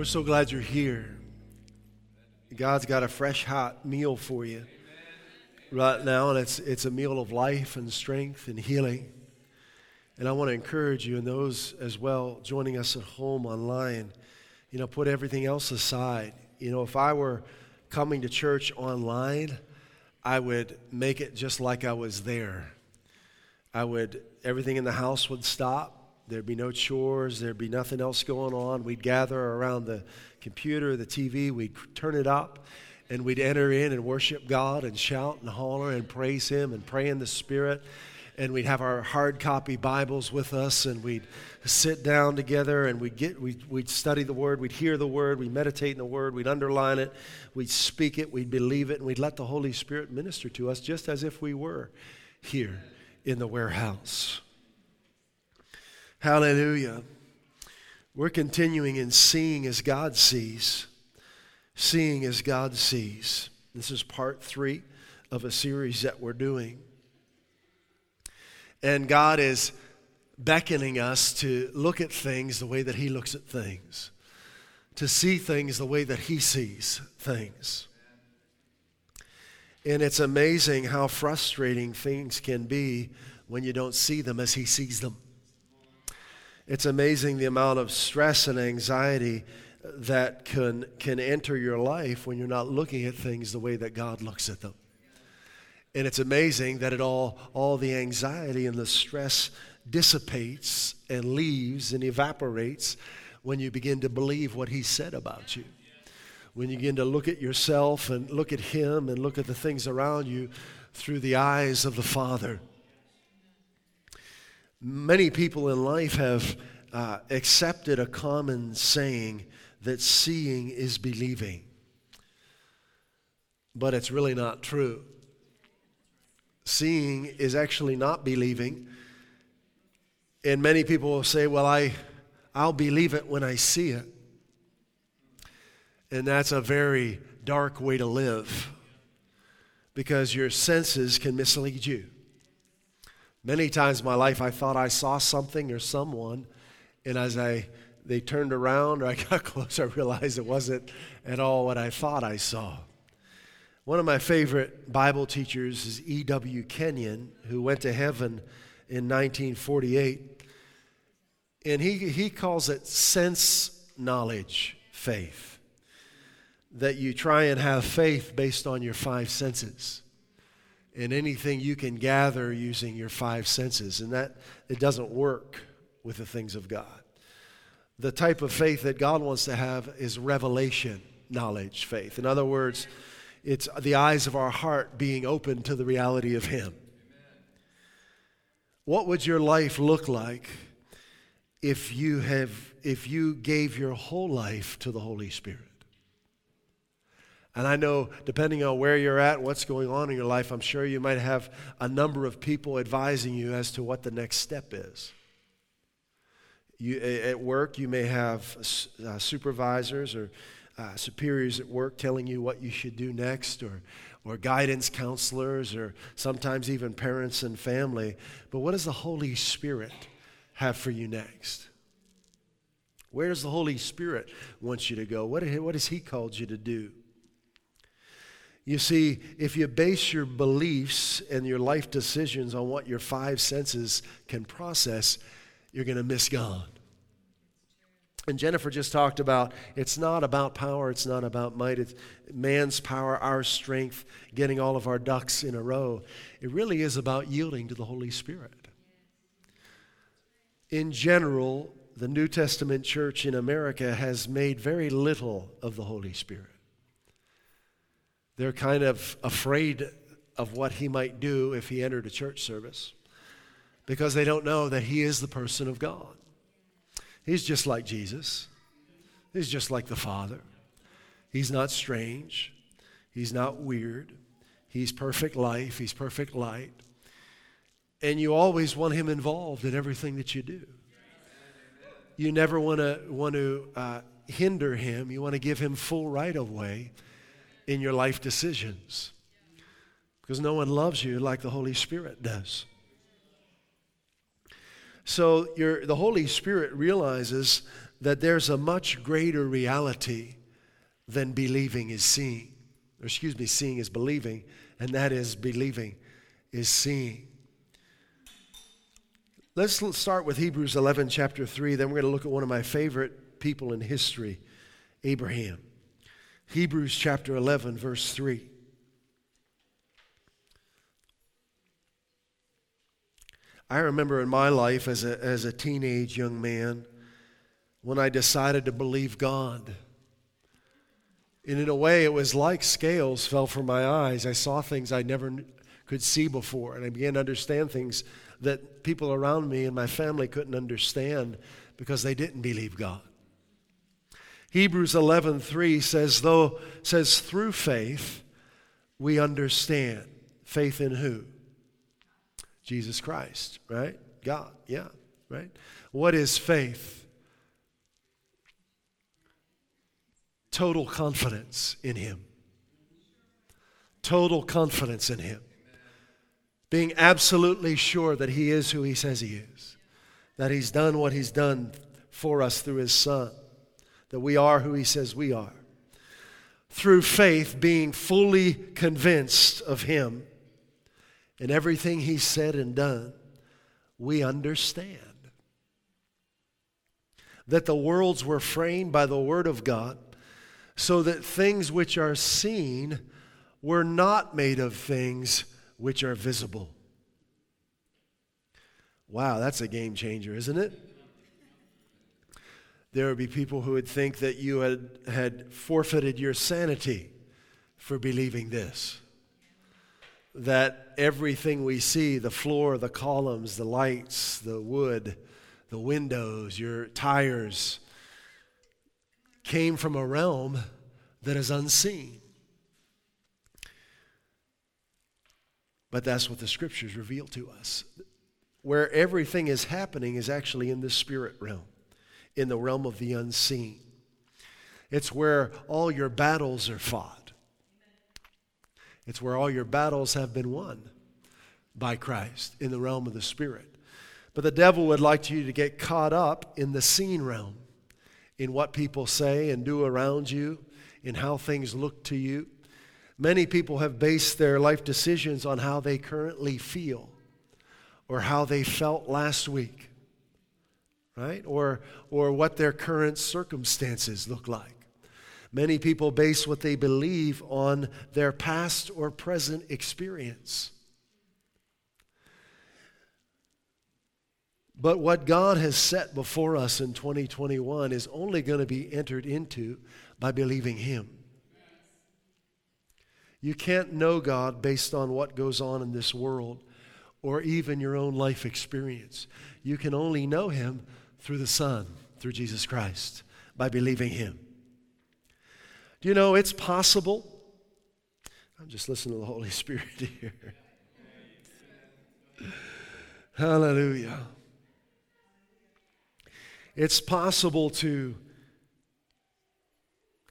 We're so glad you're here. God's got a fresh, hot meal for you right now, and it's, it's a meal of life and strength and healing. And I want to encourage you and those as well joining us at home online, you know, put everything else aside. You know, if I were coming to church online, I would make it just like I was there. I would, everything in the house would stop. There'd be no chores. There'd be nothing else going on. We'd gather around the computer, the TV. We'd turn it up and we'd enter in and worship God and shout and holler and praise Him and pray in the Spirit. And we'd have our hard copy Bibles with us and we'd sit down together and we'd, get, we'd, we'd study the Word, we'd hear the Word, we'd meditate in the Word, we'd underline it, we'd speak it, we'd believe it, and we'd let the Holy Spirit minister to us just as if we were here in the warehouse. Hallelujah. We're continuing in seeing as God sees seeing as God sees. This is part three of a series that we're doing. And God is beckoning us to look at things the way that He looks at things, to see things the way that He sees things. And it's amazing how frustrating things can be when you don't see them as He sees them. It's amazing the amount of stress and anxiety that can, can enter your life when you're not looking at things the way that God looks at them. And it's amazing that it all, all the anxiety and the stress dissipates and leaves and evaporates when you begin to believe what He said about you. When you begin to look at yourself and look at Him and look at the things around you through the eyes of the Father. Many people in life have uh, accepted a common saying that seeing is believing. But it's really not true. Seeing is actually not believing. And many people will say, Well, I, I'll believe it when I see it. And that's a very dark way to live because your senses can mislead you. Many times in my life, I thought I saw something or someone, and as I they turned around or I got close, I realized it wasn't at all what I thought I saw. One of my favorite Bible teachers is E.W. Kenyon, who went to heaven in 1948. And he, he calls it sense knowledge faith. That you try and have faith based on your five senses and anything you can gather using your five senses. And that it doesn't work with the things of God the type of faith that God wants to have is revelation knowledge faith. In other words, it's the eyes of our heart being open to the reality of Him. What would your life look like if you have if you gave your whole life to the Holy Spirit? And I know, depending on where you're at, what's going on in your life, I'm sure you might have a number of people advising you as to what the next step is. You, at work, you may have uh, supervisors or uh, superiors at work telling you what you should do next, or, or guidance counselors, or sometimes even parents and family. But what does the Holy Spirit have for you next? Where does the Holy Spirit want you to go? What, what has He called you to do? You see, if you base your beliefs and your life decisions on what your five senses can process, you're going to miss God. And Jennifer just talked about it's not about power, it's not about might, it's man's power, our strength, getting all of our ducks in a row. It really is about yielding to the Holy Spirit. In general, the New Testament church in America has made very little of the Holy Spirit. They're kind of afraid of what he might do if he entered a church service because they don't know that he is the person of God. He's just like Jesus. He's just like the Father. He's not strange. He's not weird. He's perfect life. He's perfect light. And you always want him involved in everything that you do. You never want to want to uh, hinder him. You want to give him full right of way in your life decisions. Because no one loves you like the Holy Spirit does. So the Holy Spirit realizes that there's a much greater reality than believing is seeing. Or excuse me, seeing is believing, and that is believing is seeing. Let's start with Hebrews 11, chapter 3. Then we're going to look at one of my favorite people in history, Abraham. Hebrews chapter 11, verse 3. I remember in my life as a, as a teenage young man when I decided to believe God. And in a way, it was like scales fell from my eyes. I saw things I never could see before, and I began to understand things that people around me and my family couldn't understand because they didn't believe God. Hebrews 11:3 says though says through faith we understand. Faith in who? Jesus Christ, right? God, yeah, right? What is faith? Total confidence in Him. Total confidence in Him. Being absolutely sure that He is who He says He is, that He's done what He's done for us through His Son, that we are who He says we are. Through faith, being fully convinced of Him and everything he said and done, we understand that the worlds were framed by the Word of God, so that things which are seen were not made of things which are visible. Wow, that's a game changer, isn't it? There would be people who would think that you had, had forfeited your sanity for believing this that everything we see the floor, the columns, the lights, the wood, the windows, your tires came from a realm that is unseen. But that's what the scriptures reveal to us. Where everything is happening is actually in the spirit realm, in the realm of the unseen. It's where all your battles are fought. It's where all your battles have been won by Christ in the realm of the Spirit. But the devil would like you to get caught up in the seen realm, in what people say and do around you, in how things look to you. Many people have based their life decisions on how they currently feel or how they felt last week, right? Or, or what their current circumstances look like. Many people base what they believe on their past or present experience. But what God has set before us in 2021 is only going to be entered into by believing Him. You can't know God based on what goes on in this world or even your own life experience. You can only know Him through the Son, through Jesus Christ, by believing Him. Do you know it's possible? I'm just listening to the Holy Spirit here. Hallelujah. It's possible to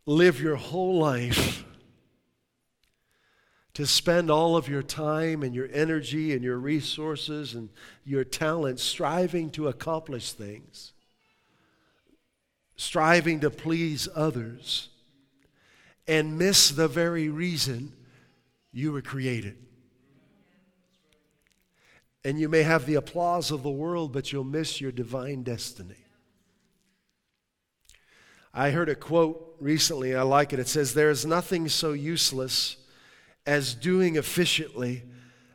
live your whole life, to spend all of your time and your energy and your resources and your talents striving to accomplish things, striving to please others and miss the very reason you were created. And you may have the applause of the world, but you'll miss your divine destiny. I heard a quote recently, I like it. It says, There is nothing so useless as doing efficiently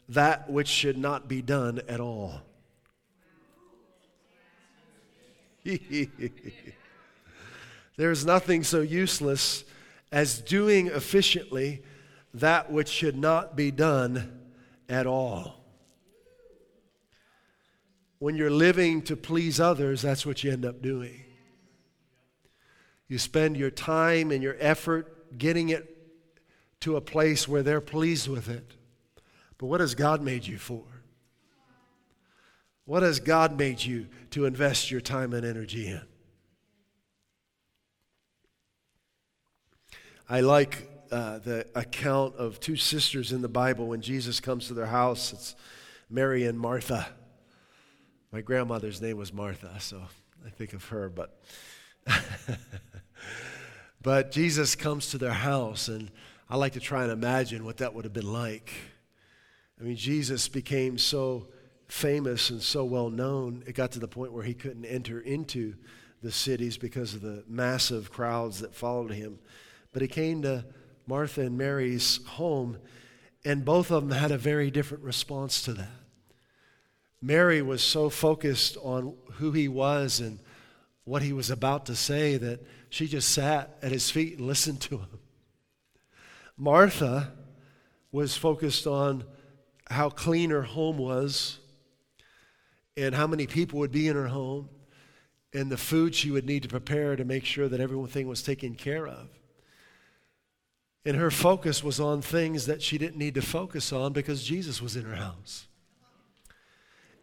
that which should not be done at all. There's nothing so useless as doing efficiently that which should not be done at all. when you're living to please others, that's what you end up doing. You spend your time and your effort getting it to a place where they're pleased with it. But what has God made you for? What has God made you to invest your time and energy in? I like uh, the account of two sisters in the Bible when Jesus comes to their house. It's Mary and Martha. My grandmother's name was Martha, so I think of her, but. but Jesus comes to their house, and I like to try and imagine what that would have been like. I mean, Jesus became so famous and so well known, it got to the point where he couldn't enter into the cities because of the massive crowds that followed him. But he came to Martha and Mary's home, and both of them had a very different response to that. Mary was so focused on who he was and what he was about to say that she just sat at his feet and listened to him. Martha was focused on how clean her home was and how many people would be in her home and the food she would need to prepare to make sure that everything was taken care of. And her focus was on things that she didn't need to focus on because Jesus was in her house.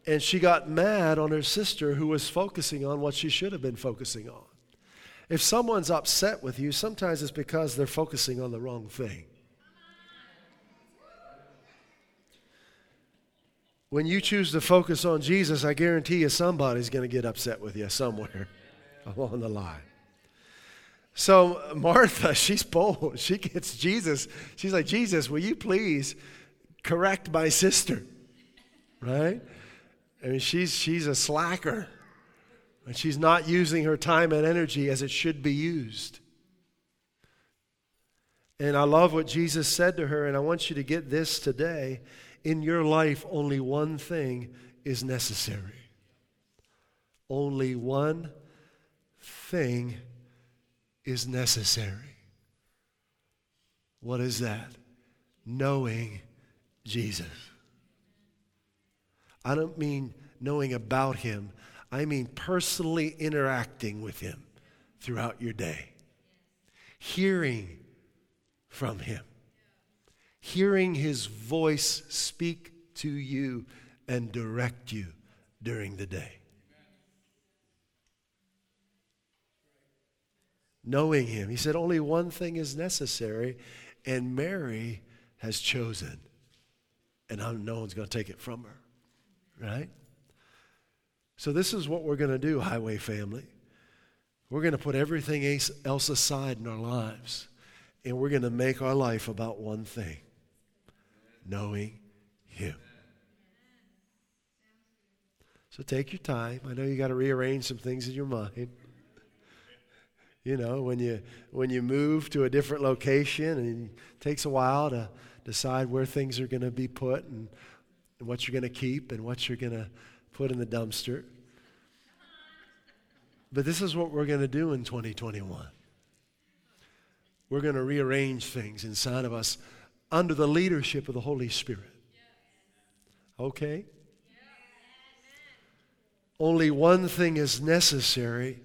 And she got mad on her sister who was focusing on what she should have been focusing on. If someone's upset with you, sometimes it's because they're focusing on the wrong thing. When you choose to focus on Jesus, I guarantee you somebody's going to get upset with you somewhere along the line. So Martha, she's bold. She gets Jesus. She's like, Jesus, will you please correct my sister? Right? I mean, she's, she's a slacker. And she's not using her time and energy as it should be used. And I love what Jesus said to her, and I want you to get this today. In your life, only one thing is necessary. Only one thing is necessary. What is that? Knowing Jesus. I don't mean knowing about him, I mean personally interacting with him throughout your day, hearing from him, hearing his voice speak to you and direct you during the day. knowing him. He said, Only one thing is necessary, and Mary has chosen. And no one's going to take it from her. Right? So, this is what we're going to do, Highway family. We're going to put everything else aside in our lives, and we're going to make our life about one thing knowing Him. So, take your time. I know you got to rearrange some things in your mind. You know, when you when you move to a different location and it takes a while to decide where things are going to be put and, and what you're going to keep and what you're going to put in the dumpster. But this is what we're going to do in 2021. We're going to rearrange things inside of us under the leadership of the Holy Spirit. Okay? Only one thing is necessary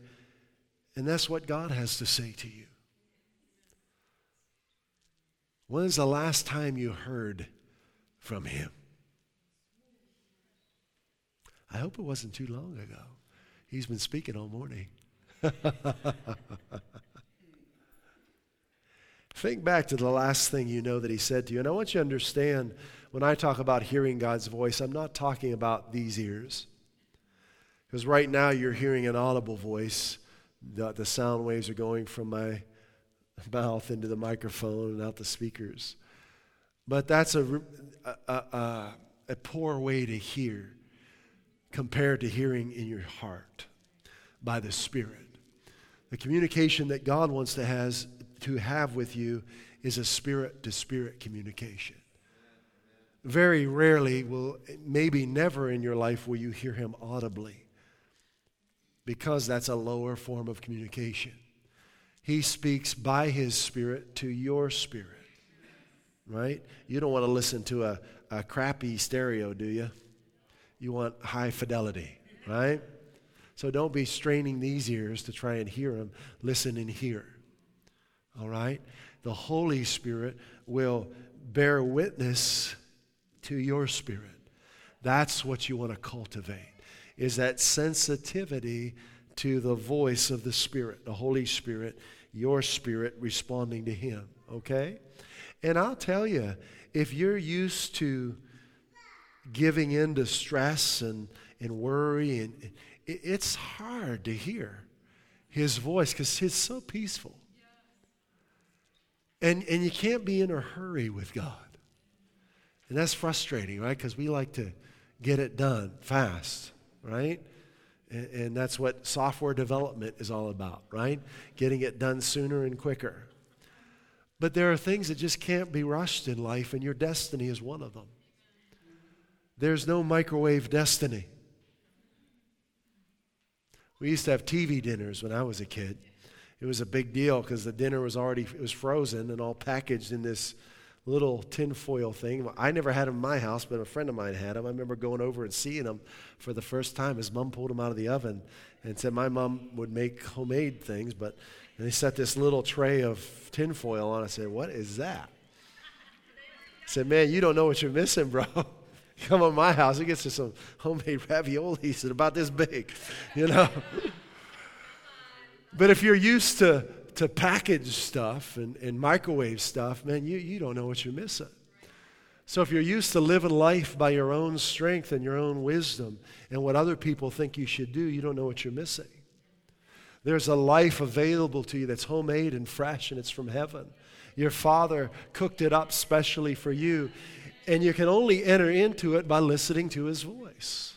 and that's what God has to say to you. When's the last time you heard from Him? I hope it wasn't too long ago. He's been speaking all morning. Think back to the last thing you know that He said to you. And I want you to understand when I talk about hearing God's voice, I'm not talking about these ears. Because right now you're hearing an audible voice the, the sound waves are going from my mouth into the microphone and out the speakers. But that's a, a, a, a poor way to hear compared to hearing in your heart by the Spirit. The communication that God wants to, has, to have with you is a spirit to spirit communication. Very rarely will, maybe never in your life, will you hear Him audibly because that's a lower form of communication. He speaks by his spirit to your spirit, right? You don't want to listen to a, a crappy stereo, do you? You want high fidelity, right? So don't be straining these ears to try and hear him. Listen and hear. All right? The Holy Spirit will bear witness to your spirit. That's what you want to cultivate. Is that sensitivity to the voice of the Spirit, the Holy Spirit, your spirit responding to Him, okay? And I'll tell you, if you're used to giving in to stress and, and worry, and it, it's hard to hear His voice because it's so peaceful. And, and you can't be in a hurry with God. And that's frustrating, right? Because we like to get it done fast, right? And, and that's what software development is all about, right? Getting it done sooner and quicker. But there are things that just can't be rushed in life, and your destiny is one of them. There's no microwave destiny. We used to have TV dinners when I was a kid. It was a big deal because the dinner was already it was frozen and all packaged in this little tinfoil thing. I never had them in my house, but a friend of mine had them. I remember going over and seeing them for the first time. His mom pulled them out of the oven and said my mom would make homemade things, but and they set this little tray of tinfoil on. I said, "What is that?" I said, "Man, you don't know what you're missing, bro." Come on my house, it gets to some homemade raviolis that about this big, you know. but if you're used to to package stuff and, and microwave stuff, man, you, you don't know what you're missing. So if you're used to living life by your own strength and your own wisdom and what other people think you should do, you don't know what you're missing. There's a life available to you that's homemade and fresh and it's from heaven. Your Father cooked it up specially for you, and you can only enter into it by listening to His voice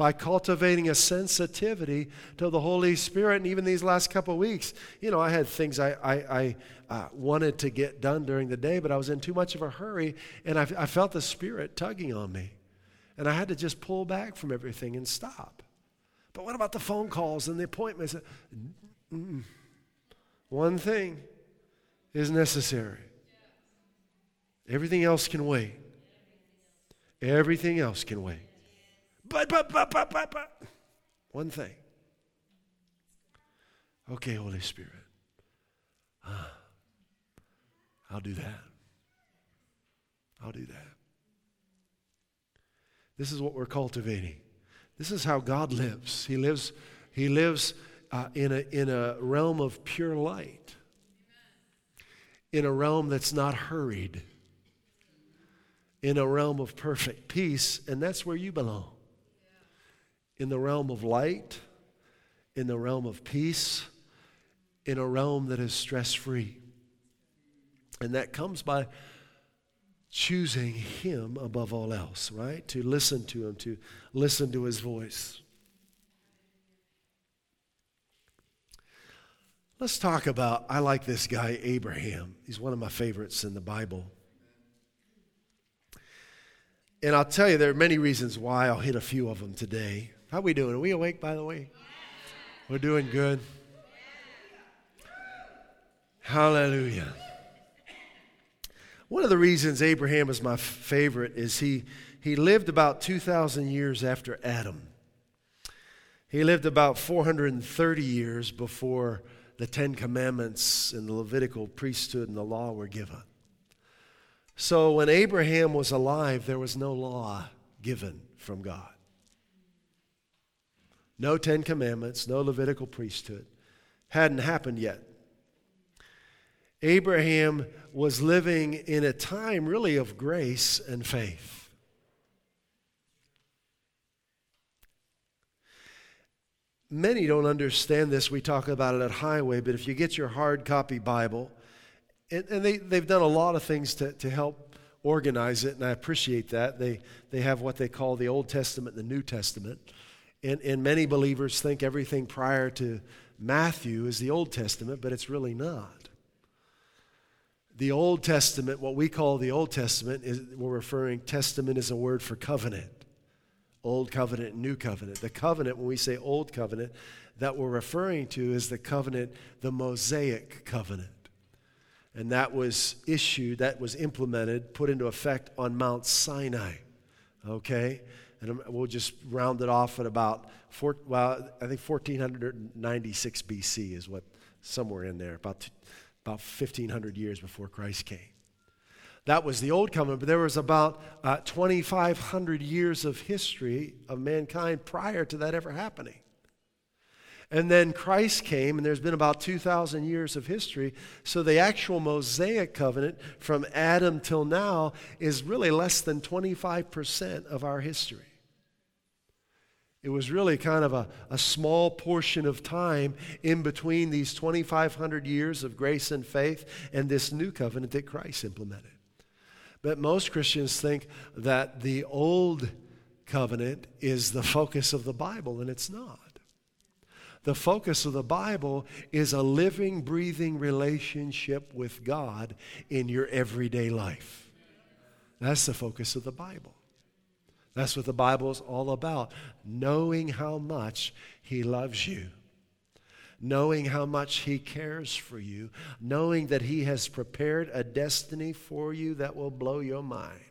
by cultivating a sensitivity to the Holy Spirit. And even these last couple weeks, you know, I had things I, I, I uh, wanted to get done during the day, but I was in too much of a hurry, and I, I felt the Spirit tugging on me. And I had to just pull back from everything and stop. But what about the phone calls and the appointments? Mm-mm. One thing is necessary. Everything else can wait. Everything else can wait. But, but, but, but, but, but. One thing. Okay, Holy Spirit. Ah, I'll do that. I'll do that. This is what we're cultivating. This is how God lives. He lives, he lives uh, in, a, in a realm of pure light, in a realm that's not hurried, in a realm of perfect peace, and that's where you belong in the realm of light, in the realm of peace, in a realm that is stress free. And that comes by choosing Him above all else, right? To listen to Him, to listen to His voice. Let's talk about, I like this guy, Abraham. He's one of my favorites in the Bible. And I'll tell you, there are many reasons why. I'll hit a few of them today. How we doing? Are we awake, by the way? We're doing good. Hallelujah. One of the reasons Abraham is my favorite is he, he lived about 2,000 years after Adam. He lived about 430 years before the Ten Commandments and the Levitical priesthood and the law were given. So when Abraham was alive, there was no law given from God. No Ten Commandments, no Levitical priesthood. Hadn't happened yet. Abraham was living in a time really of grace and faith. Many don't understand this. We talk about it at Highway, but if you get your hard copy Bible, and, and they, they've done a lot of things to, to help organize it, and I appreciate that. They, they have what they call the Old Testament and the New Testament. And, and many believers think everything prior to Matthew is the Old Testament, but it's really not. The Old Testament, what we call the Old Testament, is we're referring, testament is a word for covenant. Old covenant, new covenant. The covenant, when we say old covenant, that we're referring to is the covenant, the Mosaic covenant. And that was issued, that was implemented, put into effect on Mount Sinai. Okay? and we'll just round it off at about, four, well, I think 1496 BC is what, somewhere in there, about, about 1500 years before Christ came. That was the old covenant, but there was about uh, 2,500 years of history of mankind prior to that ever happening. And then Christ came, and there's been about 2,000 years of history. So the actual Mosaic covenant from Adam till now is really less than 25% of our history. It was really kind of a, a small portion of time in between these 2,500 years of grace and faith and this new covenant that Christ implemented. But most Christians think that the old covenant is the focus of the Bible, and it's not. The focus of the Bible is a living, breathing relationship with God in your everyday life. That's the focus of the Bible. That's what the Bible is all about. Knowing how much He loves you, knowing how much He cares for you, knowing that He has prepared a destiny for you that will blow your mind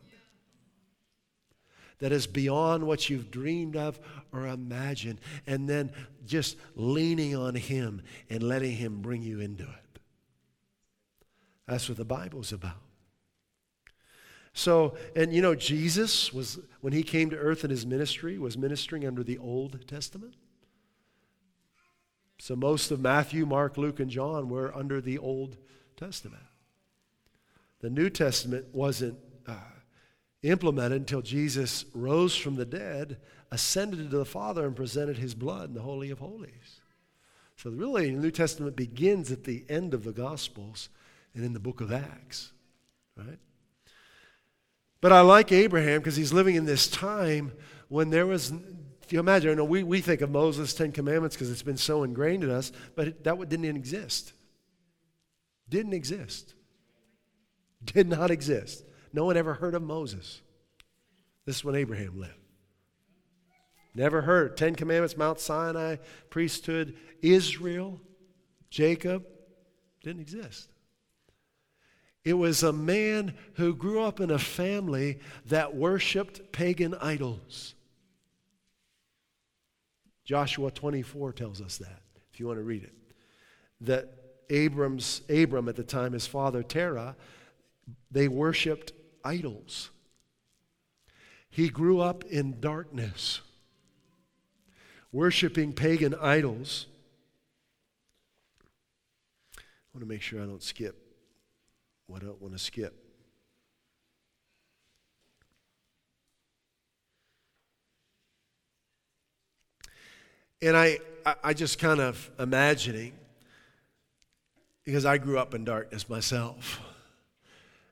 that is beyond what you've dreamed of or imagined, and then just leaning on Him and letting Him bring you into it. That's what the Bible's about. So, and you know, Jesus was, when he came to earth in his ministry, was ministering under the Old Testament. So most of Matthew, Mark, Luke, and John were under the Old Testament. The New Testament wasn't implemented until Jesus rose from the dead, ascended to the Father, and presented his blood in the Holy of Holies. So, really, the New Testament begins at the end of the Gospels and in the book of Acts, right? But I like Abraham because he's living in this time when there was, you imagine, you know, we, we think of Moses' Ten Commandments because it's been so ingrained in us, but it, that didn't exist. Didn't exist. Did not exist. No one ever heard of Moses. This is when Abraham lived. Never heard. Ten Commandments, Mount Sinai, priesthood, Israel, Jacob, didn't exist. It was a man who grew up in a family that worshiped pagan idols. Joshua 24 tells us that, if you want to read it. That Abram's, Abram at the time, his father Terah, they worshiped idols. He grew up in darkness, worshiping pagan idols. I want to make sure I don't skip what I don't want to skip. And I, I just kind of imagining, because I grew up in darkness myself.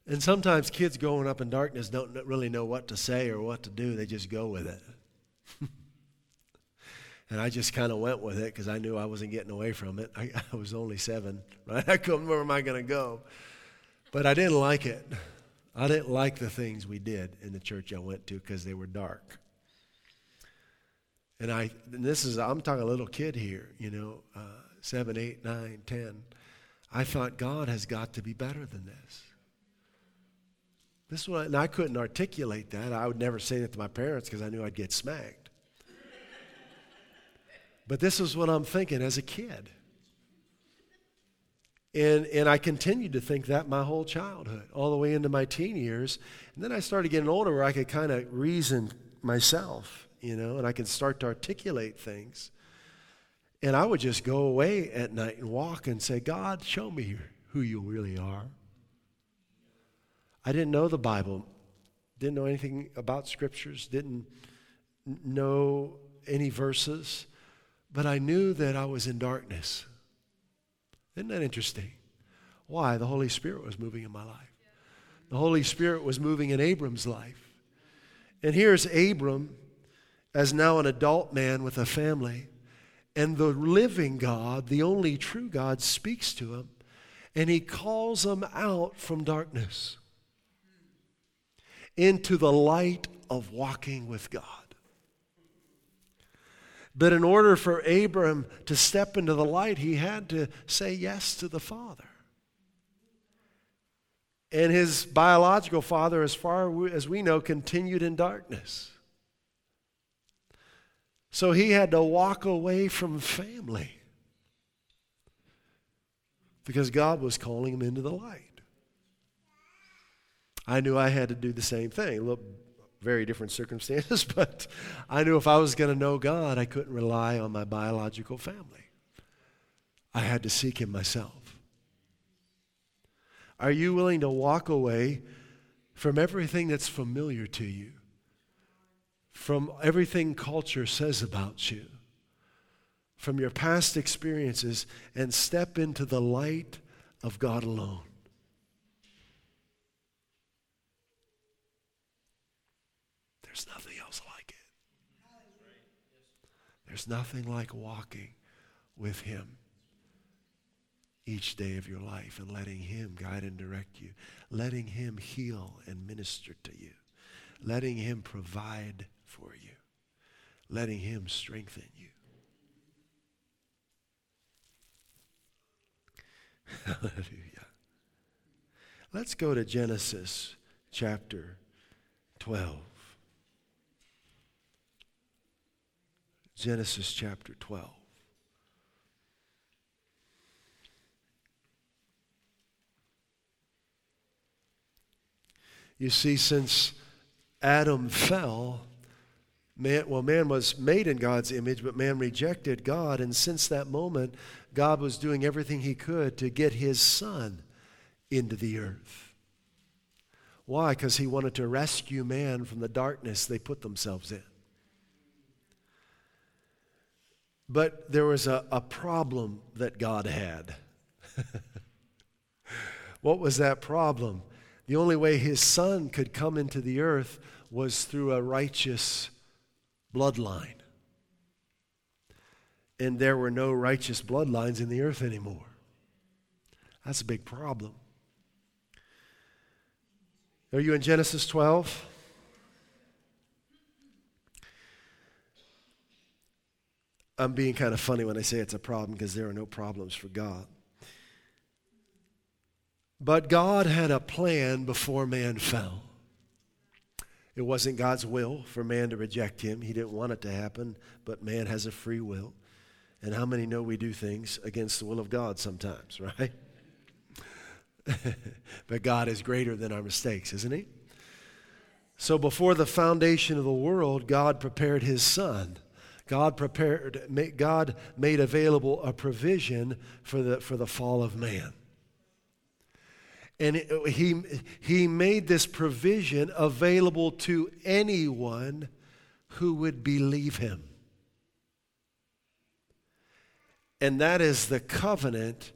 And sometimes kids growing up in darkness don't really know what to say or what to do, they just go with it. and I just kind of went with it because I knew I wasn't getting away from it. I, I was only seven, right? I couldn't, where am I going to go? But I didn't like it. I didn't like the things we did in the church I went to because they were dark. And I, and this is, I'm talking a little kid here, you know, uh, seven, eight, nine, ten. I thought God has got to be better than this. This one, and I couldn't articulate that. I would never say that to my parents because I knew I'd get smacked. but this is what I'm thinking as a kid. And, and I continued to think that my whole childhood, all the way into my teen years. And then I started getting older where I could kind of reason myself, you know, and I could start to articulate things. And I would just go away at night and walk and say, God, show me who you really are. I didn't know the Bible, didn't know anything about scriptures, didn't know any verses, but I knew that I was in darkness. Isn't that interesting? Why? The Holy Spirit was moving in my life. The Holy Spirit was moving in Abram's life. And here's Abram as now an adult man with a family. And the living God, the only true God, speaks to him. And he calls him out from darkness into the light of walking with God. But in order for Abram to step into the light, he had to say yes to the Father. And his biological father, as far as we know, continued in darkness. So he had to walk away from family because God was calling him into the light. I knew I had to do the same thing. Look, very different circumstances, but I knew if I was going to know God, I couldn't rely on my biological family. I had to seek Him myself. Are you willing to walk away from everything that's familiar to you, from everything culture says about you, from your past experiences, and step into the light of God alone? There's nothing else like it. There's nothing like walking with Him each day of your life and letting Him guide and direct you, letting Him heal and minister to you, letting Him provide for you, letting Him strengthen you. Hallelujah. Let's go to Genesis chapter 12. Genesis chapter 12. You see, since Adam fell, man, well, man was made in God's image, but man rejected God. And since that moment, God was doing everything he could to get his son into the earth. Why? Because he wanted to rescue man from the darkness they put themselves in. But there was a, a problem that God had. what was that problem? The only way his son could come into the earth was through a righteous bloodline. And there were no righteous bloodlines in the earth anymore. That's a big problem. Are you in Genesis 12? I'm being kind of funny when I say it's a problem because there are no problems for God. But God had a plan before man fell. It wasn't God's will for man to reject him. He didn't want it to happen, but man has a free will. And how many know we do things against the will of God sometimes, right? but God is greater than our mistakes, isn't he? So before the foundation of the world, God prepared his son God prepared, God made available a provision for the, for the fall of man. And he, he made this provision available to anyone who would believe him. And that is the covenant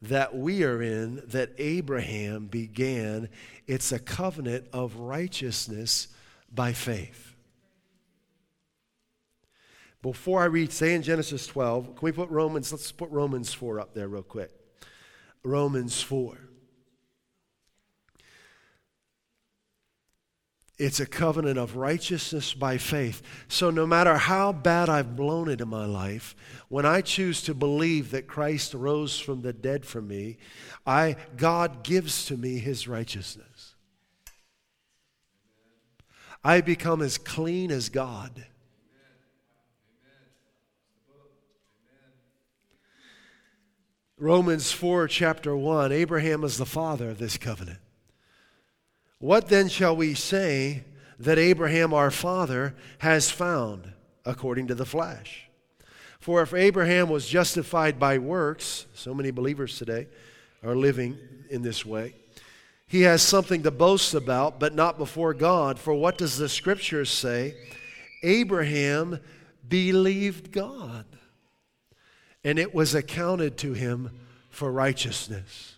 that we are in, that Abraham began. It's a covenant of righteousness by faith. Before I read, say in Genesis 12, can we put Romans, let's put Romans 4 up there real quick. Romans 4. It's a covenant of righteousness by faith. So, no matter how bad I've blown it in my life, when I choose to believe that Christ rose from the dead for me, I, God gives to me his righteousness. I become as clean as God. Romans 4, chapter 1 Abraham is the father of this covenant. What then shall we say that Abraham our father has found according to the flesh? For if Abraham was justified by works, so many believers today are living in this way, he has something to boast about, but not before God. For what does the scripture say? Abraham believed God and it was accounted to him for righteousness.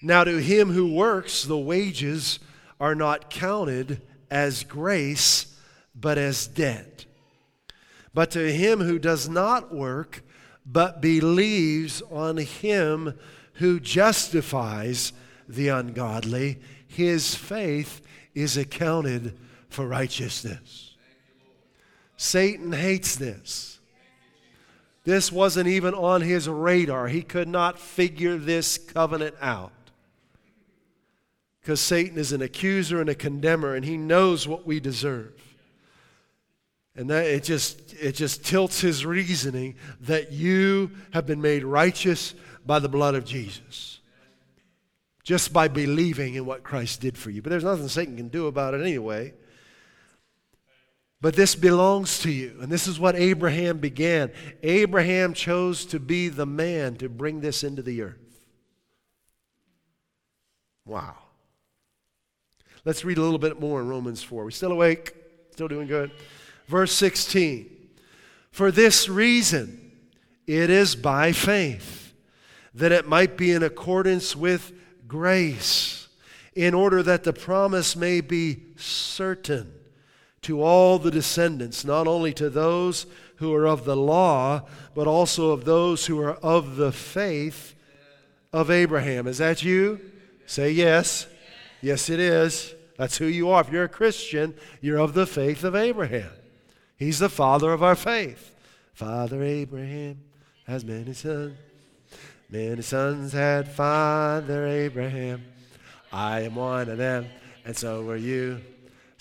Now, to him who works, the wages are not counted as grace, but as debt. But to him who does not work, but believes on him who justifies the ungodly, his faith is accounted for righteousness. Satan hates this. This wasn't even on his radar. He could not figure this covenant out. Because Satan is an accuser and a condemner, and he knows what we deserve. And that it just it just tilts his reasoning that you have been made righteous by the blood of Jesus. Just by believing in what Christ did for you. But there's nothing Satan can do about it anyway. But this belongs to you. And this is what Abraham began. Abraham chose to be the man to bring this into the earth. Wow. Let's read a little bit more in Romans 4. We still awake? Still doing good? Verse 16. For this reason, it is by faith that it might be in accordance with grace, in order that the promise may be certain to all the descendants, not only to those who are of the law, but also of those who are of the faith of Abraham. Is that you? Say yes. Yes, it is. That's who you are. If you're a Christian, you're of the faith of Abraham. He's the father of our faith. Father Abraham has many sons. Many sons had Father Abraham. I am one of them, and so are you.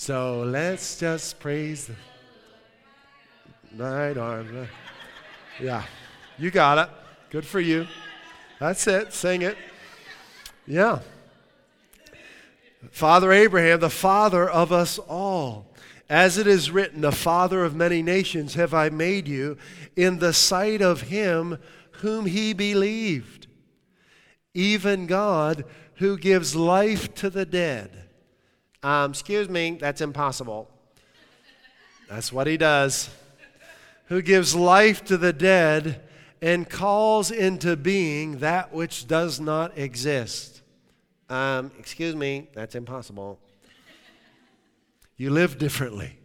So let's just praise the right arm. Yeah, you got it. Good for you. That's it. Sing it. Yeah. Father Abraham, the father of us all. As it is written, the father of many nations have I made you in the sight of him whom he believed, even God who gives life to the dead um, excuse me, that's impossible. That's what he does. Who gives life to the dead and calls into being that which does not exist. Um, excuse me, that's impossible. You live differently.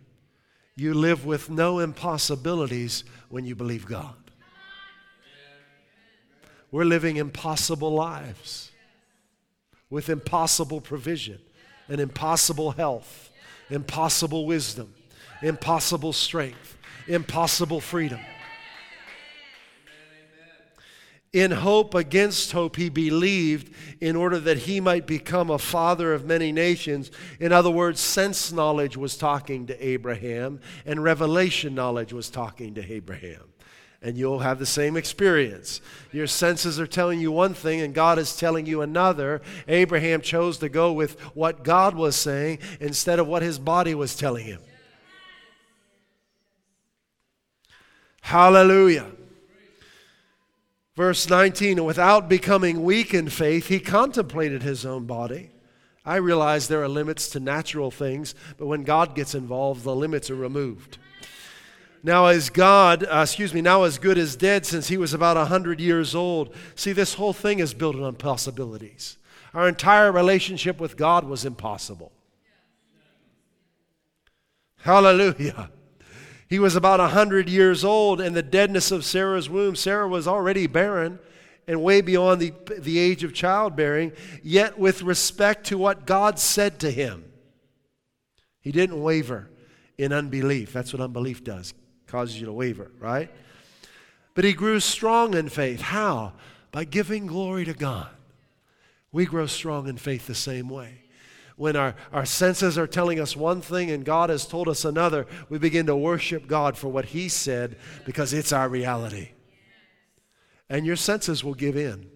You live with no impossibilities when you believe God. We're living impossible lives with impossible provision and impossible health, impossible wisdom, impossible strength, impossible freedom. In hope against hope, he believed in order that he might become a father of many nations. In other words, sense knowledge was talking to Abraham, and revelation knowledge was talking to Abraham and you'll have the same experience. Your senses are telling you one thing, and God is telling you another. Abraham chose to go with what God was saying instead of what his body was telling him. Hallelujah. Verse 19, without becoming weak in faith, he contemplated his own body. I realize there are limits to natural things, but when God gets involved, the limits are removed. Now, as God, uh, excuse me, now as good as dead since he was about 100 years old. See, this whole thing is built on possibilities. Our entire relationship with God was impossible. Hallelujah. He was about 100 years old, and the deadness of Sarah's womb, Sarah was already barren and way beyond the, the age of childbearing, yet with respect to what God said to him, he didn't waver in unbelief. That's what unbelief does causes you to waver, right? But he grew strong in faith. How? By giving glory to God. We grow strong in faith the same way. When our, our senses are telling us one thing and God has told us another, we begin to worship God for what He said because it's our reality. And your senses will give in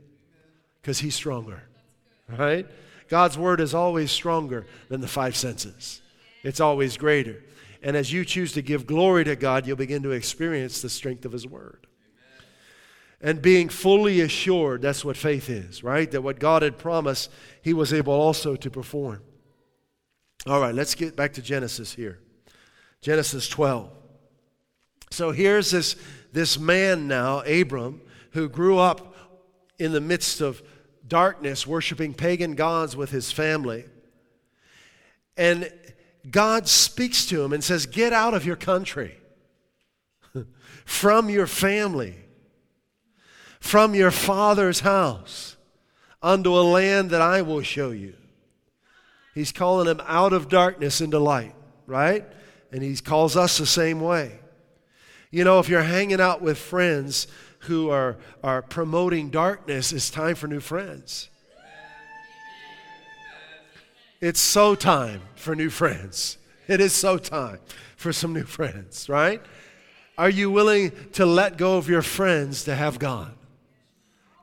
because He's stronger, right? God's word is always stronger than the five senses, it's always greater. And as you choose to give glory to God, you'll begin to experience the strength of His Word. And being fully assured, that's what faith is, right? That what God had promised, He was able also to perform. All right, let's get back to Genesis here. Genesis 12. So here's this, this man now, Abram, who grew up in the midst of darkness, worshiping pagan gods with his family. And God speaks to him and says, Get out of your country, from your family, from your father's house, unto a land that I will show you. He's calling him out of darkness into light, right? And he calls us the same way. You know, if you're hanging out with friends who are, are promoting darkness, it's time for new friends. It's so time for new friends. It is so time for some new friends, right? Are you willing to let go of your friends to have God?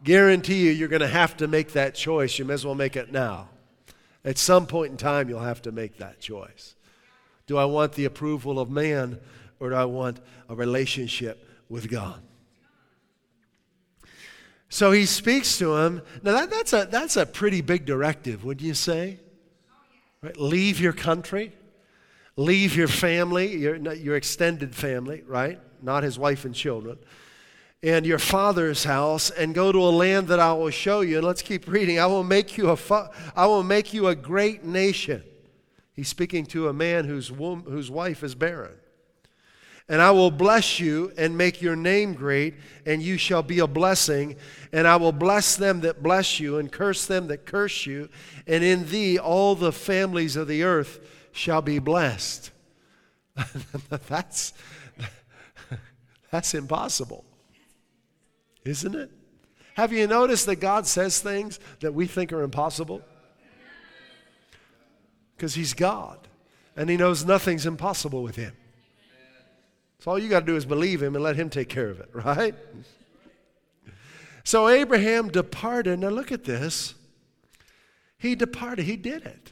Guarantee you, you're going to have to make that choice. You may as well make it now. At some point in time, you'll have to make that choice. Do I want the approval of man or do I want a relationship with God? So he speaks to him. Now, that, that's, a, that's a pretty big directive, wouldn't you say? Right? Leave your country, leave your family, your, your extended family, right? Not his wife and children, and your father's house, and go to a land that I will show you. And let's keep reading. I will make you a, fa- I will make you a great nation. He's speaking to a man whose, womb, whose wife is barren. And I will bless you and make your name great, and you shall be a blessing. And I will bless them that bless you, and curse them that curse you. And in thee all the families of the earth shall be blessed. that's, that's impossible, isn't it? Have you noticed that God says things that we think are impossible? Because He's God, and He knows nothing's impossible with Him. So all you got to do is believe him and let him take care of it, right? So Abraham departed. Now look at this. He departed. He did it.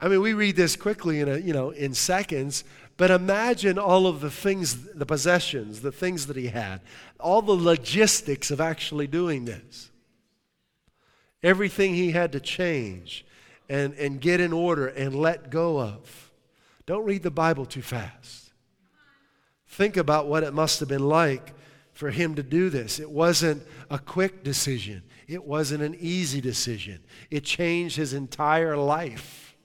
I mean, we read this quickly in a, you know, in seconds, but imagine all of the things, the possessions, the things that he had, all the logistics of actually doing this. Everything he had to change and, and get in order and let go of. Don't read the Bible too fast. Think about what it must have been like for him to do this. It wasn't a quick decision, it wasn't an easy decision. It changed his entire life.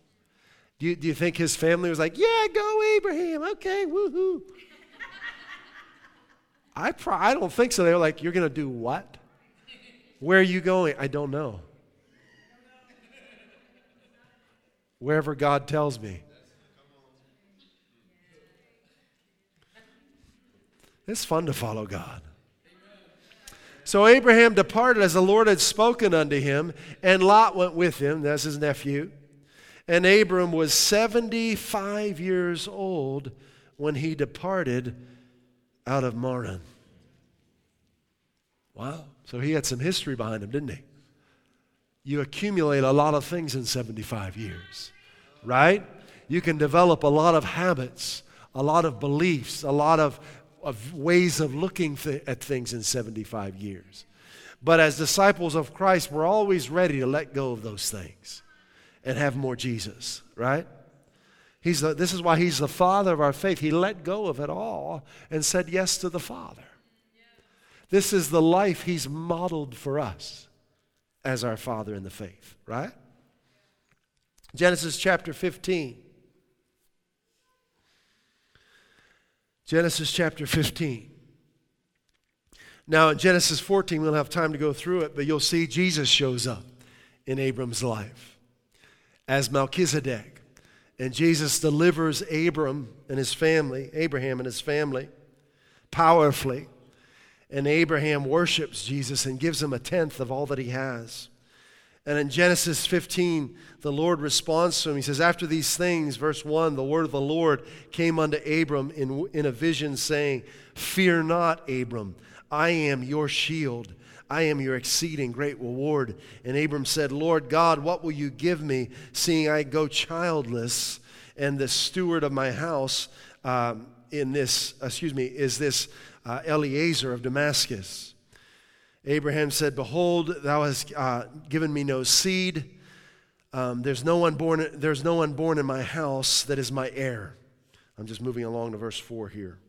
Do you, do you think his family was like, Yeah, go Abraham, okay, woohoo? I, pro- I don't think so. They were like, You're going to do what? Where are you going? I don't know. Wherever God tells me. It's fun to follow God. So Abraham departed as the Lord had spoken unto him, and Lot went with him, that's his nephew. And Abram was 75 years old when he departed out of Haran. Wow. So he had some history behind him, didn't he? You accumulate a lot of things in 75 years, right? You can develop a lot of habits, a lot of beliefs, a lot of of ways of looking th- at things in 75 years. But as disciples of Christ, we're always ready to let go of those things and have more Jesus, right? He's the, this is why he's the father of our faith. He let go of it all and said yes to the Father. This is the life he's modeled for us as our father in the faith, right? Genesis chapter 15. Genesis chapter 15. Now, in Genesis 14, we don't have time to go through it, but you'll see Jesus shows up in Abram's life as Melchizedek. And Jesus delivers Abram and his family, Abraham and his family, powerfully. And Abraham worships Jesus and gives him a tenth of all that he has. And in Genesis 15, the Lord responds to him. He says, After these things, verse 1, the word of the Lord came unto Abram in, in a vision, saying, Fear not, Abram, I am your shield. I am your exceeding great reward. And Abram said, Lord God, what will you give me, seeing I go childless, and the steward of my house um, in this, excuse me, is this uh, Eliezer of Damascus? Abraham said, Behold, thou hast uh, given me no seed. Um, there's, no one born, there's no one born in my house that is my heir. I'm just moving along to verse 4 here.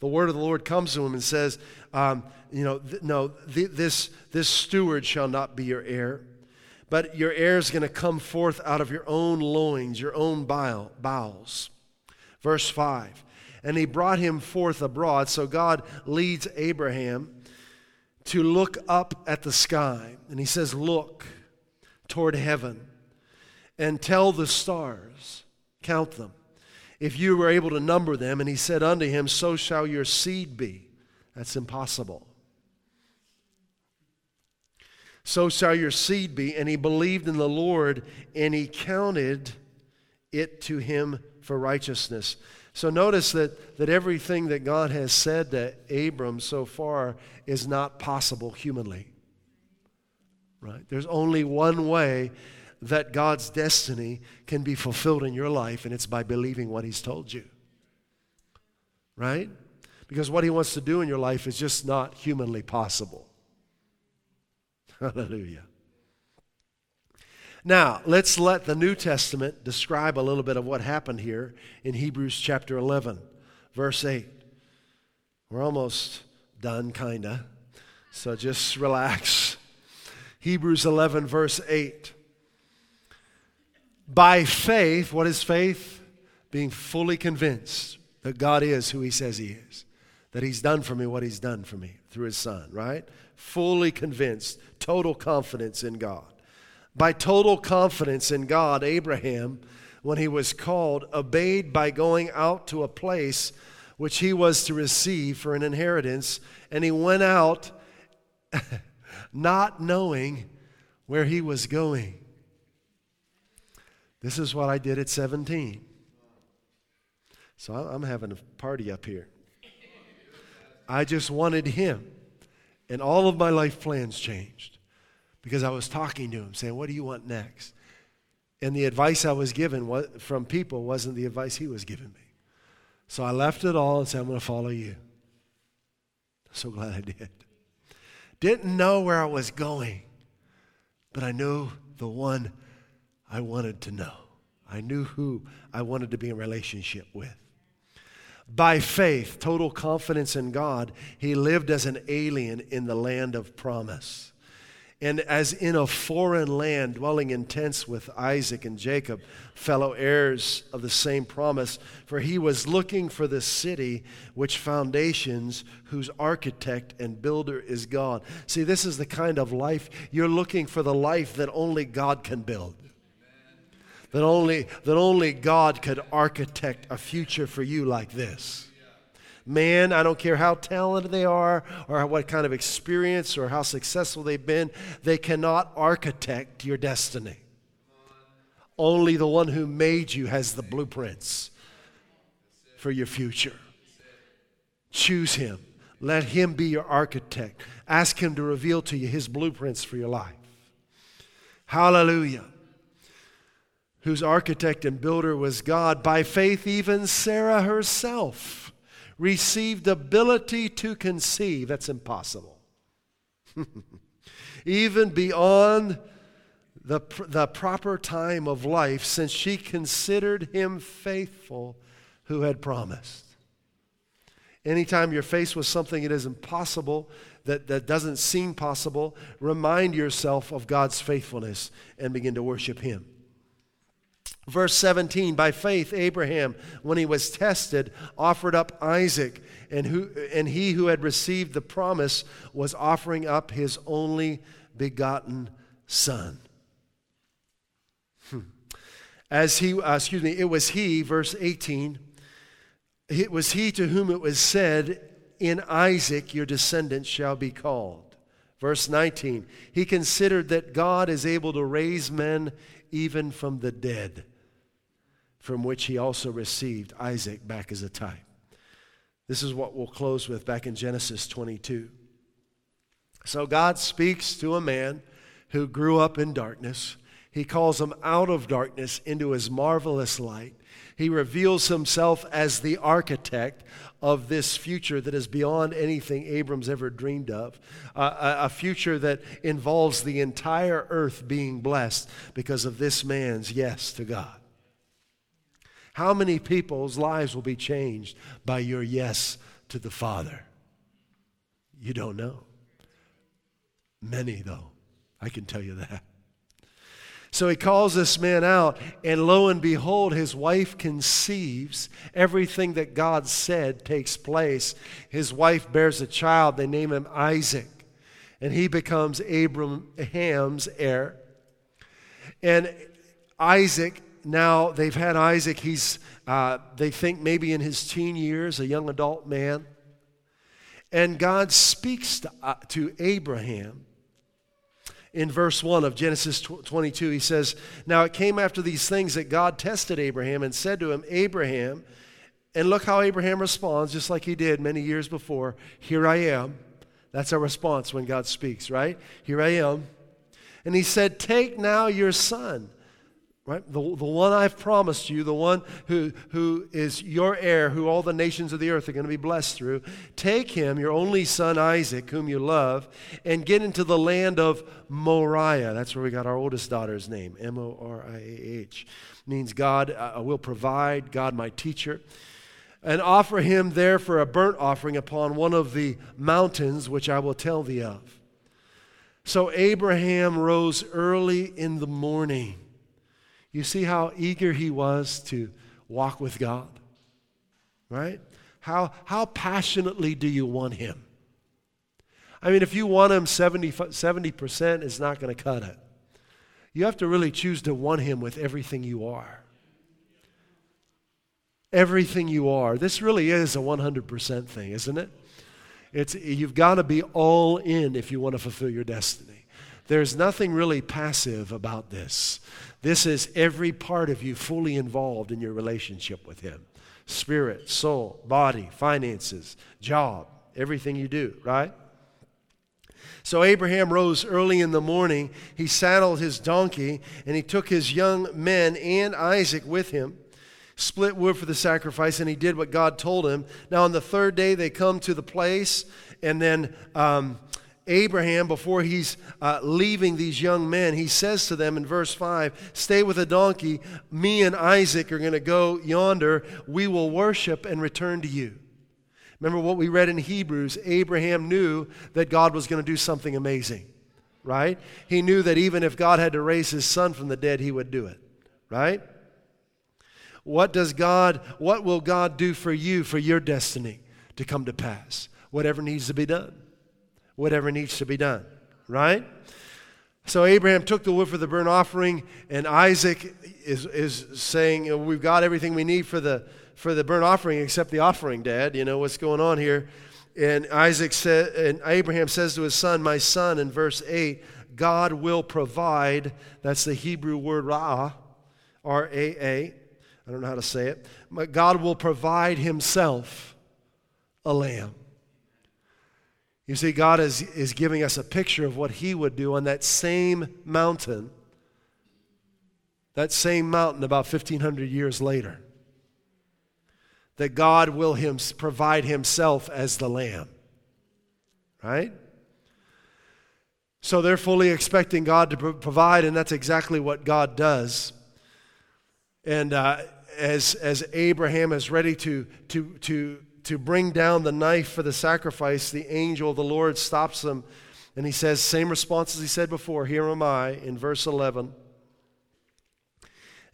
The word of the Lord comes to him and says, um, You know, th- no, th- this, this steward shall not be your heir, but your heir is going to come forth out of your own loins, your own bile, bowels. Verse 5 And he brought him forth abroad. So God leads Abraham to look up at the sky. And he says, Look toward heaven and tell the stars, count them, if you were able to number them. And he said unto him, So shall your seed be. That's impossible. So shall your seed be. And he believed in the Lord, and he counted it to him for righteousness. So notice that, that everything that God has said to Abram so far is not possible humanly. Right? There's only one way that God's destiny can be fulfilled in your life, and it's by believing what He's told you. Right? Because what He wants to do in your life is just not humanly possible. Hallelujah. Now, let's let the New Testament describe a little bit of what happened here in Hebrews chapter 11, verse 8. We're almost done, kind of. So just relax. Hebrews 11, verse 8. By faith, what is faith? Being fully convinced that God is who He says He is, that He's done for me what He's done for me through His Son, right? Fully convinced, total confidence in God. By total confidence in God, Abraham, when he was called, obeyed by going out to a place which he was to receive for an inheritance, and he went out not knowing where he was going. This is what I did at 17. So I'm having a party up here. I just wanted him, and all of my life plans changed because I was talking to him, saying, What do you want next? And the advice I was given from people wasn't the advice he was giving me. So I left it all and said, I'm going to follow you. So glad I did. Didn't know where I was going, but I knew the one I wanted to know. I knew who I wanted to be in relationship with. By faith, total confidence in God, he lived as an alien in the land of promise and as in a foreign land, dwelling in tents with Isaac and Jacob, fellow heirs of the same promise. For he was looking for the city which foundations, whose architect and builder is God. See, this is the kind of life you're looking for the life that only God can build. That only, that only God could architect a future for you like this man, I don't care how talented they are or what kind of experience or how successful they've been, they cannot architect your destiny. Only the one who made you has the blueprints for your future. Choose him. Let him be your architect. Ask him to reveal to you his blueprints for your life. Hallelujah. Whose architect and builder was God. By faith, even Sarah herself received ability to conceive. That's impossible. Even beyond the, the proper time of life, since she considered him faithful who had promised. Anytime you're faced with something that is impossible, that, that doesn't seem possible, remind yourself of God's faithfulness and begin to worship Him. Verse 17 By faith, Abraham, when he was tested, offered up Isaac, and, who, and he who had received the promise was offering up his only begotten son. Hmm. As he, uh, excuse me, it was he, verse 18, it was he to whom it was said, In Isaac your descendants shall be called. Verse 19, he considered that God is able to raise men even from the dead from which he also received Isaac back as a type. This is what we'll close with back in Genesis 22. So God speaks to a man who grew up in darkness. He calls him out of darkness into his marvelous light. He reveals himself as the architect of this future that is beyond anything Abram's ever dreamed of. Uh, a, a future that involves the entire earth being blessed because of this man's yes to God. How many people's lives will be changed by your yes to the Father? You don't know. Many, though. I can tell you that. So he calls this man out, and lo and behold, his wife conceives. Everything that God said takes place. His wife bears a child. They name him Isaac, and he becomes Abraham's heir. And Isaac now they've had Isaac. He's, uh, they think maybe in his teen years, a young adult man. And God speaks to, uh, to Abraham in verse 1 of Genesis 22. He says, Now it came after these things that God tested Abraham and said to him, Abraham, and look how Abraham responds, just like he did many years before Here I am. That's our response when God speaks, right? Here I am. And he said, Take now your son right? The, the one I've promised you, the one who, who is your heir, who all the nations of the earth are going to be blessed through. Take him, your only son Isaac, whom you love, and get into the land of Moriah. That's where we got our oldest daughter's name, M O R I A H. Means God uh, will provide, God my teacher. And offer him there for a burnt offering upon one of the mountains which I will tell thee of. So Abraham rose early in the morning you see how eager he was to walk with God? Right? How, how passionately do you want him? I mean, if you want him 70, 70% it's not going to cut it. You have to really choose to want him with everything you are. Everything you are. This really is a 100% thing, isn't it? It's, you've got to be all in if you want to fulfill your destiny. There's nothing really passive about this. This is every part of you fully involved in your relationship with Him spirit, soul, body, finances, job, everything you do, right? So Abraham rose early in the morning. He saddled his donkey and he took his young men and Isaac with him, split wood for the sacrifice, and he did what God told him. Now, on the third day, they come to the place, and then um, Abraham, before he's uh, leaving these young men, he says to them in verse 5 Stay with the donkey. Me and Isaac are going to go yonder. We will worship and return to you. Remember what we read in Hebrews? Abraham knew that God was going to do something amazing, right? He knew that even if God had to raise his son from the dead, he would do it, right? What does God, what will God do for you for your destiny to come to pass? Whatever needs to be done whatever needs to be done, right? So Abraham took the wood for the burnt offering, and Isaac is, is saying, We've got everything we need for the, for the burnt offering except the offering, Dad. You know what's going on here? And Isaac said, and Abraham says to his son, My son, in verse 8, God will provide. That's the Hebrew word ra'ah, R A A. I don't know how to say it. But God will provide himself a lamb. You see, God is, is giving us a picture of what He would do on that same mountain, that same mountain about 1,500 years later. That God will him, provide Himself as the Lamb. Right? So they're fully expecting God to provide, and that's exactly what God does. And uh, as, as Abraham is ready to, to, to to bring down the knife for the sacrifice, the angel of the Lord stops them and he says, same response as he said before, Here am I, in verse 11.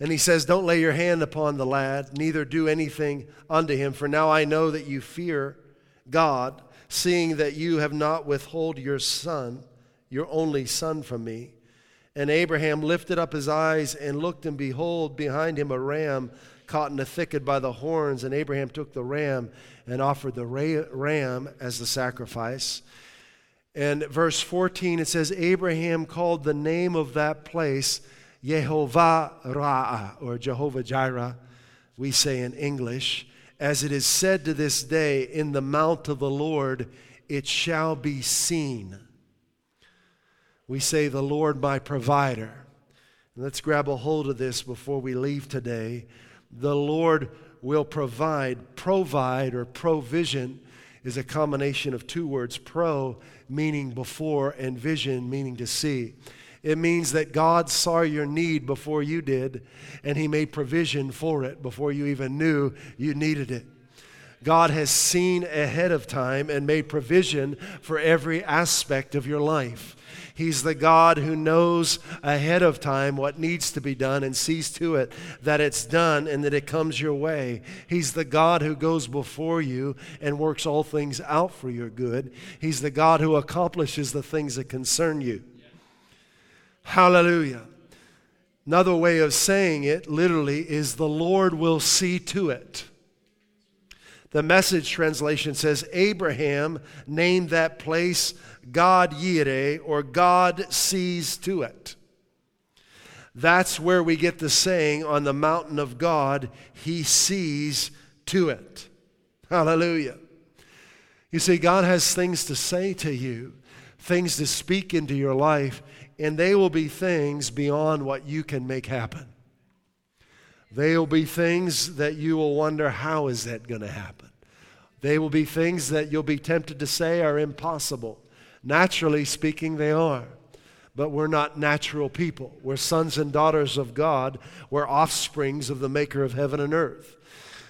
And he says, Don't lay your hand upon the lad, neither do anything unto him, for now I know that you fear God, seeing that you have not withhold your son, your only son, from me. And Abraham lifted up his eyes and looked, and behold, behind him a ram caught in a thicket by the horns. And Abraham took the ram and offered the ram as the sacrifice. And verse 14, it says, Abraham called the name of that place Yehovah Ra'ah, or Jehovah Jireh, we say in English. As it is said to this day, in the mount of the Lord it shall be seen. We say, The Lord my provider. let's grab a hold of this before we leave today. The Lord will provide. Provide or provision is a combination of two words pro, meaning before, and vision, meaning to see. It means that God saw your need before you did, and He made provision for it before you even knew you needed it. God has seen ahead of time and made provision for every aspect of your life. He's the God who knows ahead of time what needs to be done and sees to it that it's done and that it comes your way. He's the God who goes before you and works all things out for your good. He's the God who accomplishes the things that concern you. Hallelujah. Another way of saying it literally is the Lord will see to it The message translation says Abraham named that place God Yireh, or God sees to it. That's where we get the saying, on the mountain of God, he sees to it. Hallelujah. You see, God has things to say to you, things to speak into your life, and they will be things beyond what you can make happen. They will be things that you will wonder, how is that going to happen? They will be things that you'll be tempted to say are impossible. Naturally speaking, they are. But we're not natural people. We're sons and daughters of God. We're offsprings of the maker of heaven and earth.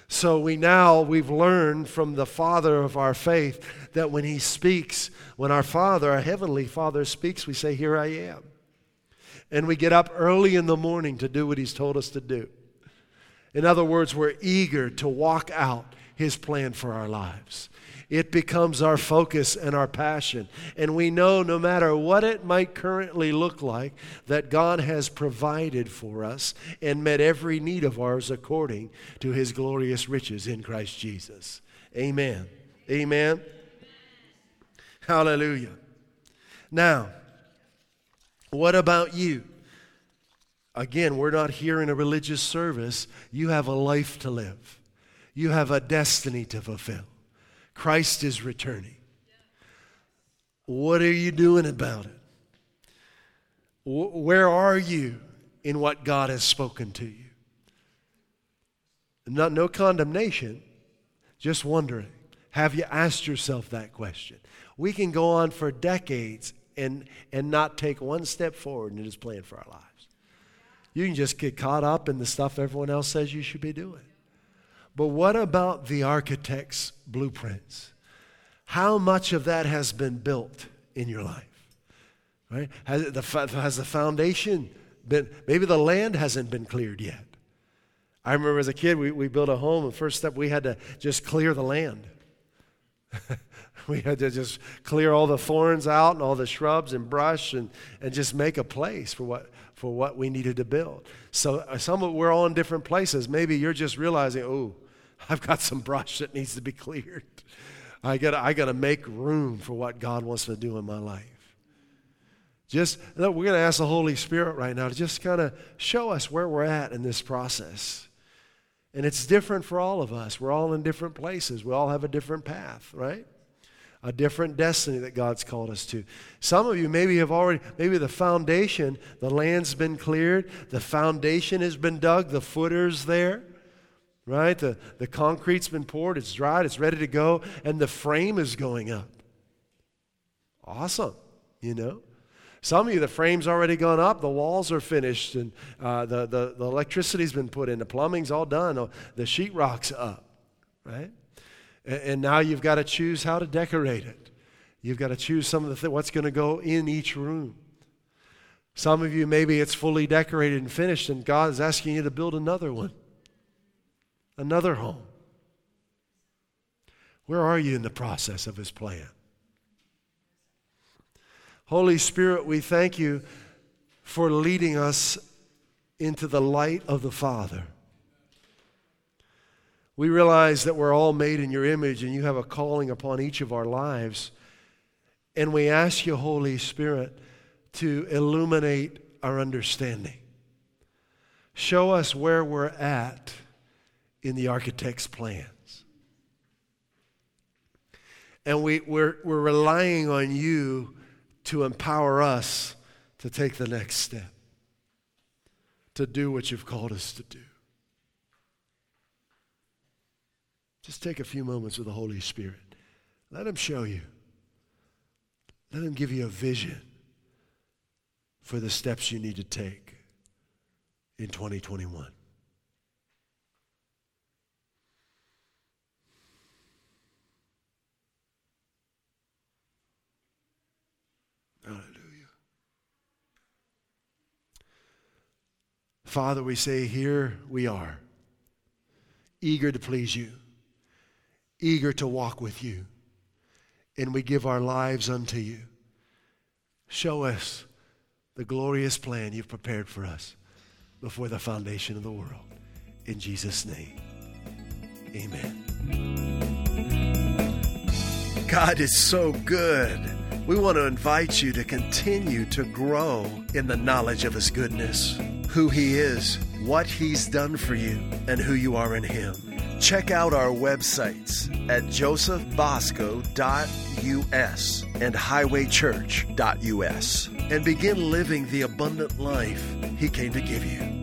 So we now, we've learned from the Father of our faith that when He speaks, when our Father, our Heavenly Father speaks, we say, Here I am. And we get up early in the morning to do what He's told us to do. In other words, we're eager to walk out His plan for our lives. It becomes our focus and our passion. And we know no matter what it might currently look like, that God has provided for us and met every need of ours according to his glorious riches in Christ Jesus. Amen. Amen. Hallelujah. Now, what about you? Again, we're not here in a religious service. You have a life to live, you have a destiny to fulfill. Christ is returning. What are you doing about it? Where are you in what God has spoken to you? Not, no condemnation, just wondering. Have you asked yourself that question? We can go on for decades and, and not take one step forward in His plan for our lives. You can just get caught up in the stuff everyone else says you should be doing. But what about the architect's blueprints? How much of that has been built in your life? Right? Has, the, has the foundation been, maybe the land hasn't been cleared yet. I remember as a kid, we, we built a home, and first step, we had to just clear the land. we had to just clear all the thorns out and all the shrubs and brush and, and just make a place for what, for what we needed to build. So uh, some of we're all in different places. Maybe you're just realizing, oh, I've got some brush that needs to be cleared. I got I got to make room for what God wants to do in my life. Just we're going to ask the Holy Spirit right now to just kind of show us where we're at in this process. And it's different for all of us. We're all in different places. We all have a different path, right? A different destiny that God's called us to. Some of you maybe have already, maybe the foundation, the land's been cleared, the foundation has been dug, the footer's there, right? The, the concrete's been poured, it's dried, it's ready to go, and the frame is going up. Awesome, you know? Some of you, the frame's already gone up, the walls are finished, and uh, the, the, the electricity's been put in, the plumbing's all done, the sheetrock's up, right? And now you've got to choose how to decorate it. You've got to choose some of the th- what's going to go in each room. Some of you, maybe it's fully decorated and finished, and God is asking you to build another one, another home. Where are you in the process of His plan? Holy Spirit, we thank you for leading us into the light of the Father. We realize that we're all made in your image and you have a calling upon each of our lives. And we ask you, Holy Spirit, to illuminate our understanding. Show us where we're at in the architect's plans. And we, we're, we're relying on you to empower us to take the next step, to do what you've called us to do. Just take a few moments with the Holy Spirit. Let Him show you. Let Him give you a vision for the steps you need to take in 2021. Hallelujah. Father, we say, here we are, eager to please you eager to walk with you. And we give our lives unto you. Show us the glorious plan you've prepared for us before the foundation of the world. In Jesus' name, amen. God is so good. We want to invite you to continue to grow in the knowledge of His goodness, who He is, what He's done for you, and who you are in Him. Check out our websites at josephbosco.us and highwaychurch.us and begin living the abundant life He came to give you.